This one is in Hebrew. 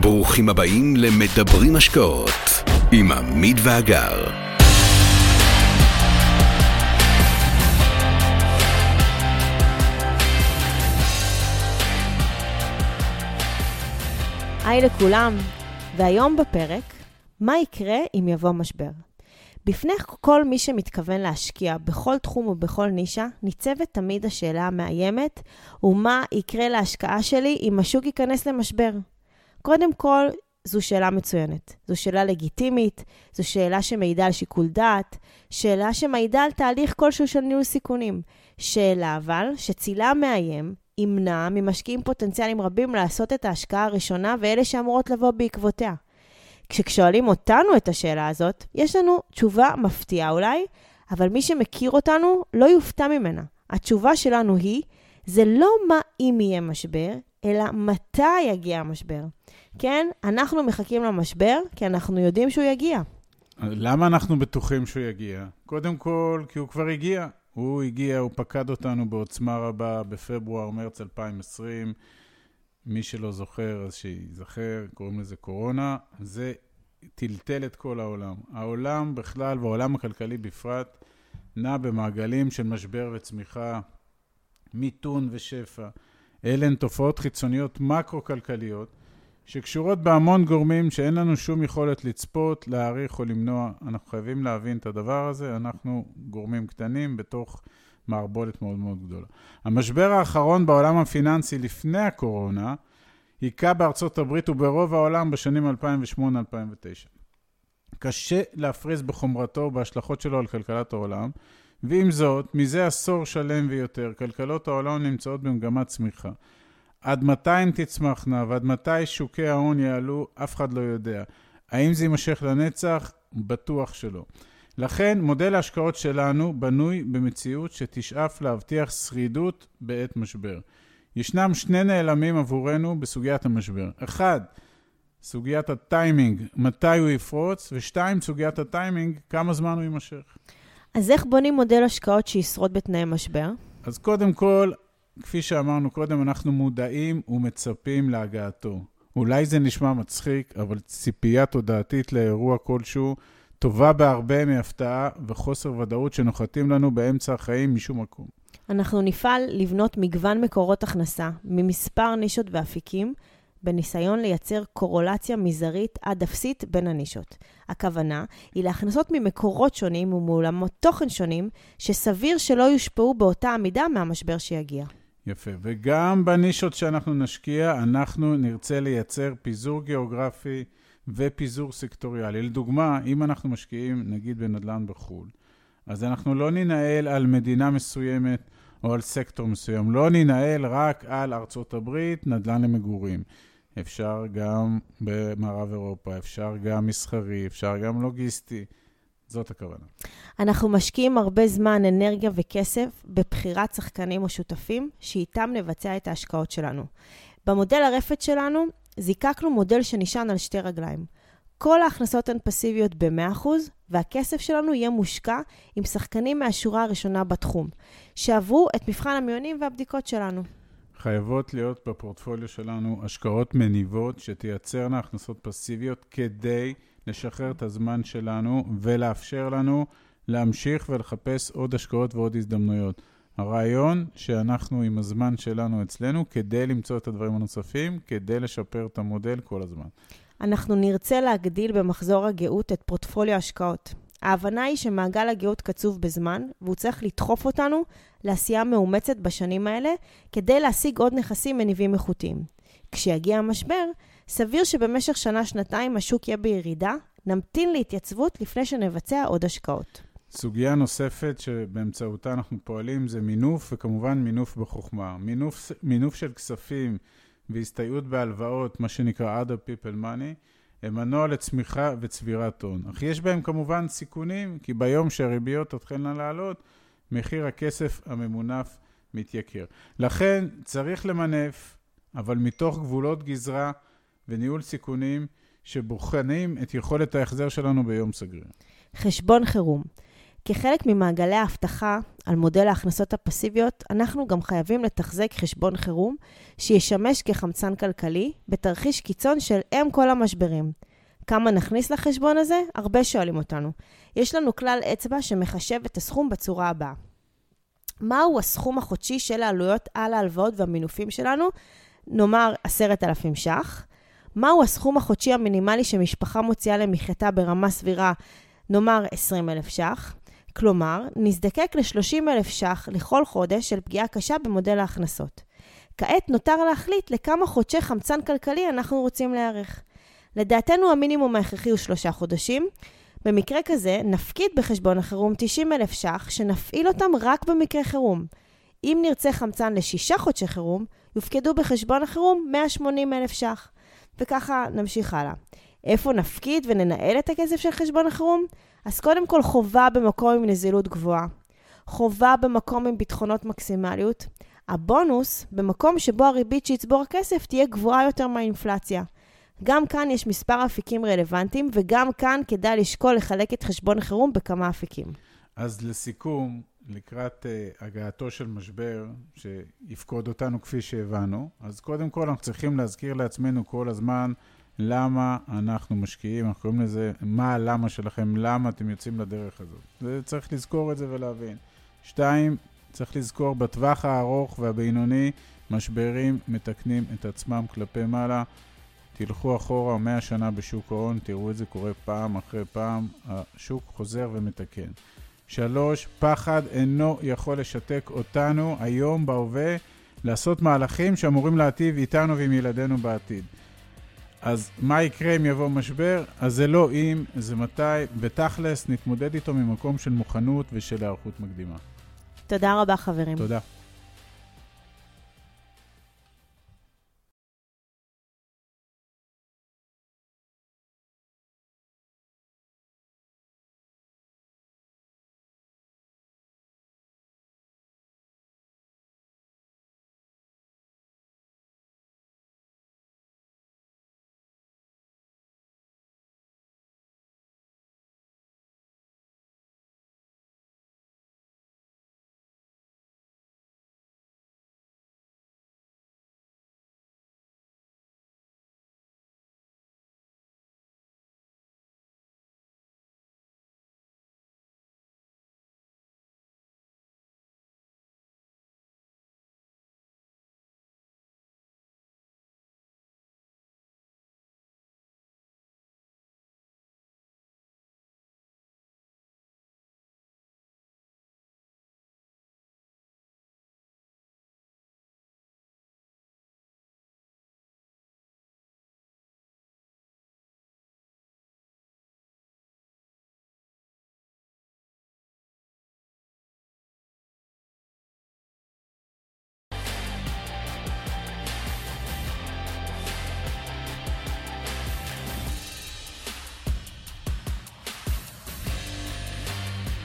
ברוכים הבאים למדברים השקעות עם עמית ואגר. היי לכולם, והיום בפרק, מה יקרה אם יבוא משבר? בפני כל מי שמתכוון להשקיע בכל תחום ובכל נישה, ניצבת תמיד השאלה המאיימת, ומה יקרה להשקעה שלי אם השוק ייכנס למשבר? קודם כל, זו שאלה מצוינת. זו שאלה לגיטימית, זו שאלה שמעידה על שיקול דעת, שאלה שמעידה על תהליך כלשהו של ניהול סיכונים. שאלה אבל, שצילה מאיים, ימנע ממשקיעים פוטנציאליים רבים לעשות את ההשקעה הראשונה ואלה שאמורות לבוא בעקבותיה. כששואלים אותנו את השאלה הזאת, יש לנו תשובה מפתיעה אולי, אבל מי שמכיר אותנו לא יופתע ממנה. התשובה שלנו היא, זה לא מה אם יהיה משבר, אלא מתי יגיע המשבר. כן, אנחנו מחכים למשבר, כי אנחנו יודעים שהוא יגיע. למה אנחנו בטוחים שהוא יגיע? קודם כל, כי הוא כבר הגיע. הוא הגיע, הוא פקד אותנו בעוצמה רבה בפברואר-מרץ 2020. מי שלא זוכר, אז שייזכר, קוראים לזה קורונה. זה טלטל את כל העולם. העולם בכלל, והעולם הכלכלי בפרט, נע במעגלים של משבר וצמיחה, מיתון ושפע. אלה הן תופעות חיצוניות מקרו-כלכליות, שקשורות בהמון גורמים שאין לנו שום יכולת לצפות, להעריך או למנוע. אנחנו חייבים להבין את הדבר הזה, אנחנו גורמים קטנים בתוך מערבולת מאוד מאוד גדולה. המשבר האחרון בעולם הפיננסי לפני הקורונה היכה בארצות הברית וברוב העולם בשנים 2008-2009. קשה להפריז בחומרתו ובהשלכות שלו על כלכלת העולם, ועם זאת, מזה עשור שלם ויותר, כלכלות העולם נמצאות במגמת צמיחה. עד מתי הן תצמחנה ועד מתי שוקי ההון יעלו, אף אחד לא יודע. האם זה יימשך לנצח? בטוח שלא. לכן, מודל ההשקעות שלנו בנוי במציאות שתשאף להבטיח שרידות בעת משבר. ישנם שני נעלמים עבורנו בסוגיית המשבר. אחד, סוגיית הטיימינג, מתי הוא יפרוץ, ושתיים, סוגיית הטיימינג, כמה זמן הוא יימשך. אז איך בונים מודל השקעות שישרוד בתנאי משבר? אז קודם כל, כפי שאמרנו קודם, אנחנו מודעים ומצפים להגעתו. אולי זה נשמע מצחיק, אבל ציפייה תודעתית לאירוע כלשהו טובה בהרבה מהפתעה וחוסר ודאות שנוחתים לנו באמצע החיים משום מקום. אנחנו נפעל לבנות מגוון מקורות הכנסה ממספר נישות ואפיקים, בניסיון לייצר קורולציה מזערית עד אפסית בין הנישות. הכוונה היא להכנסות ממקורות שונים ומעולמות תוכן שונים, שסביר שלא יושפעו באותה עמידה מהמשבר שיגיע. יפה, וגם בנישות שאנחנו נשקיע, אנחנו נרצה לייצר פיזור גיאוגרפי ופיזור סקטוריאלי. לדוגמה, אם אנחנו משקיעים, נגיד בנדל"ן בחו"ל, אז אנחנו לא ננהל על מדינה מסוימת או על סקטור מסוים. לא ננהל רק על ארצות הברית, נדל"ן למגורים. אפשר גם במערב אירופה, אפשר גם מסחרי, אפשר גם לוגיסטי. זאת הכוונה. אנחנו משקיעים הרבה זמן, אנרגיה וכסף בבחירת שחקנים או שותפים שאיתם נבצע את ההשקעות שלנו. במודל הרפת שלנו זיקקנו מודל שנשען על שתי רגליים. כל ההכנסות הן פסיביות ב-100%, והכסף שלנו יהיה מושקע עם שחקנים מהשורה הראשונה בתחום, שעברו את מבחן המיונים והבדיקות שלנו. חייבות להיות בפורטפוליו שלנו השקעות מניבות שתייצרנה הכנסות פסיביות כדי לשחרר את הזמן שלנו ולאפשר לנו להמשיך ולחפש עוד השקעות ועוד הזדמנויות. הרעיון שאנחנו עם הזמן שלנו אצלנו כדי למצוא את הדברים הנוספים, כדי לשפר את המודל כל הזמן. אנחנו נרצה להגדיל במחזור הגאות את פורטפוליו ההשקעות. ההבנה היא שמעגל הגאות קצוב בזמן, והוא צריך לדחוף אותנו לעשייה מאומצת בשנים האלה, כדי להשיג עוד נכסים מניבים איכותיים. כשיגיע המשבר, סביר שבמשך שנה-שנתיים השוק יהיה בירידה, נמתין להתייצבות לפני שנבצע עוד השקעות. סוגיה נוספת שבאמצעותה אנחנו פועלים זה מינוף, וכמובן מינוף בחוכמה. מינוף, מינוף של כספים והסתייעות בהלוואות, מה שנקרא other people money, הם מנוע לצמיחה וצבירת הון. אך יש בהם כמובן סיכונים, כי ביום שהריביות תתחלנה לעלות, מחיר הכסף הממונף מתייקר. לכן צריך למנף, אבל מתוך גבולות גזרה וניהול סיכונים שבוחנים את יכולת ההחזר שלנו ביום סגריר. חשבון חירום. כחלק ממעגלי ההבטחה על מודל ההכנסות הפסיביות, אנחנו גם חייבים לתחזק חשבון חירום שישמש כחמצן כלכלי בתרחיש קיצון של אם כל המשברים. כמה נכניס לחשבון הזה? הרבה שואלים אותנו. יש לנו כלל אצבע שמחשב את הסכום בצורה הבאה. מהו הסכום החודשי של העלויות על ההלוואות והמינופים שלנו? נאמר 10,000 ש"ח. מהו הסכום החודשי המינימלי שמשפחה מוציאה למחייתה ברמה סבירה? נאמר 20,000 ש"ח. כלומר, נזדקק ל-30,000 ש"ח לכל חודש של פגיעה קשה במודל ההכנסות. כעת נותר להחליט לכמה חודשי חמצן כלכלי אנחנו רוצים להיערך. לדעתנו המינימום ההכרחי הוא שלושה חודשים. במקרה כזה, נפקיד בחשבון החירום 90,000 ש"ח, שנפעיל אותם רק במקרה חירום. אם נרצה חמצן לשישה חודשי חירום, יופקדו בחשבון החירום 180,000 ש"ח. וככה נמשיך הלאה. איפה נפקיד וננהל את הכסף של חשבון החירום? אז קודם כל חובה במקום עם נזילות גבוהה. חובה במקום עם ביטחונות מקסימליות. הבונוס, במקום שבו הריבית שיצבור הכסף תהיה גבוהה יותר מהאינפלציה. גם כאן יש מספר אפיקים רלוונטיים, וגם כאן כדאי לשקול לחלק את חשבון החירום בכמה אפיקים. אז לסיכום, לקראת uh, הגעתו של משבר שיפקוד אותנו כפי שהבנו, אז קודם כל אנחנו צריכים להזכיר לעצמנו כל הזמן למה אנחנו משקיעים, אנחנו קוראים לזה מה הלמה שלכם, למה אתם יוצאים לדרך הזאת. זה צריך לזכור את זה ולהבין. שתיים, צריך לזכור בטווח הארוך והבינוני, משברים מתקנים את עצמם כלפי מעלה. תלכו אחורה 100 שנה בשוק ההון, תראו את זה קורה פעם אחרי פעם, השוק חוזר ומתקן. שלוש, פחד אינו יכול לשתק אותנו היום בהווה לעשות מהלכים שאמורים להטיב איתנו ועם ילדינו בעתיד. אז מה יקרה אם יבוא משבר? אז זה לא אם, זה מתי. בתכלס נתמודד איתו ממקום של מוכנות ושל היערכות מקדימה. תודה רבה, חברים. תודה.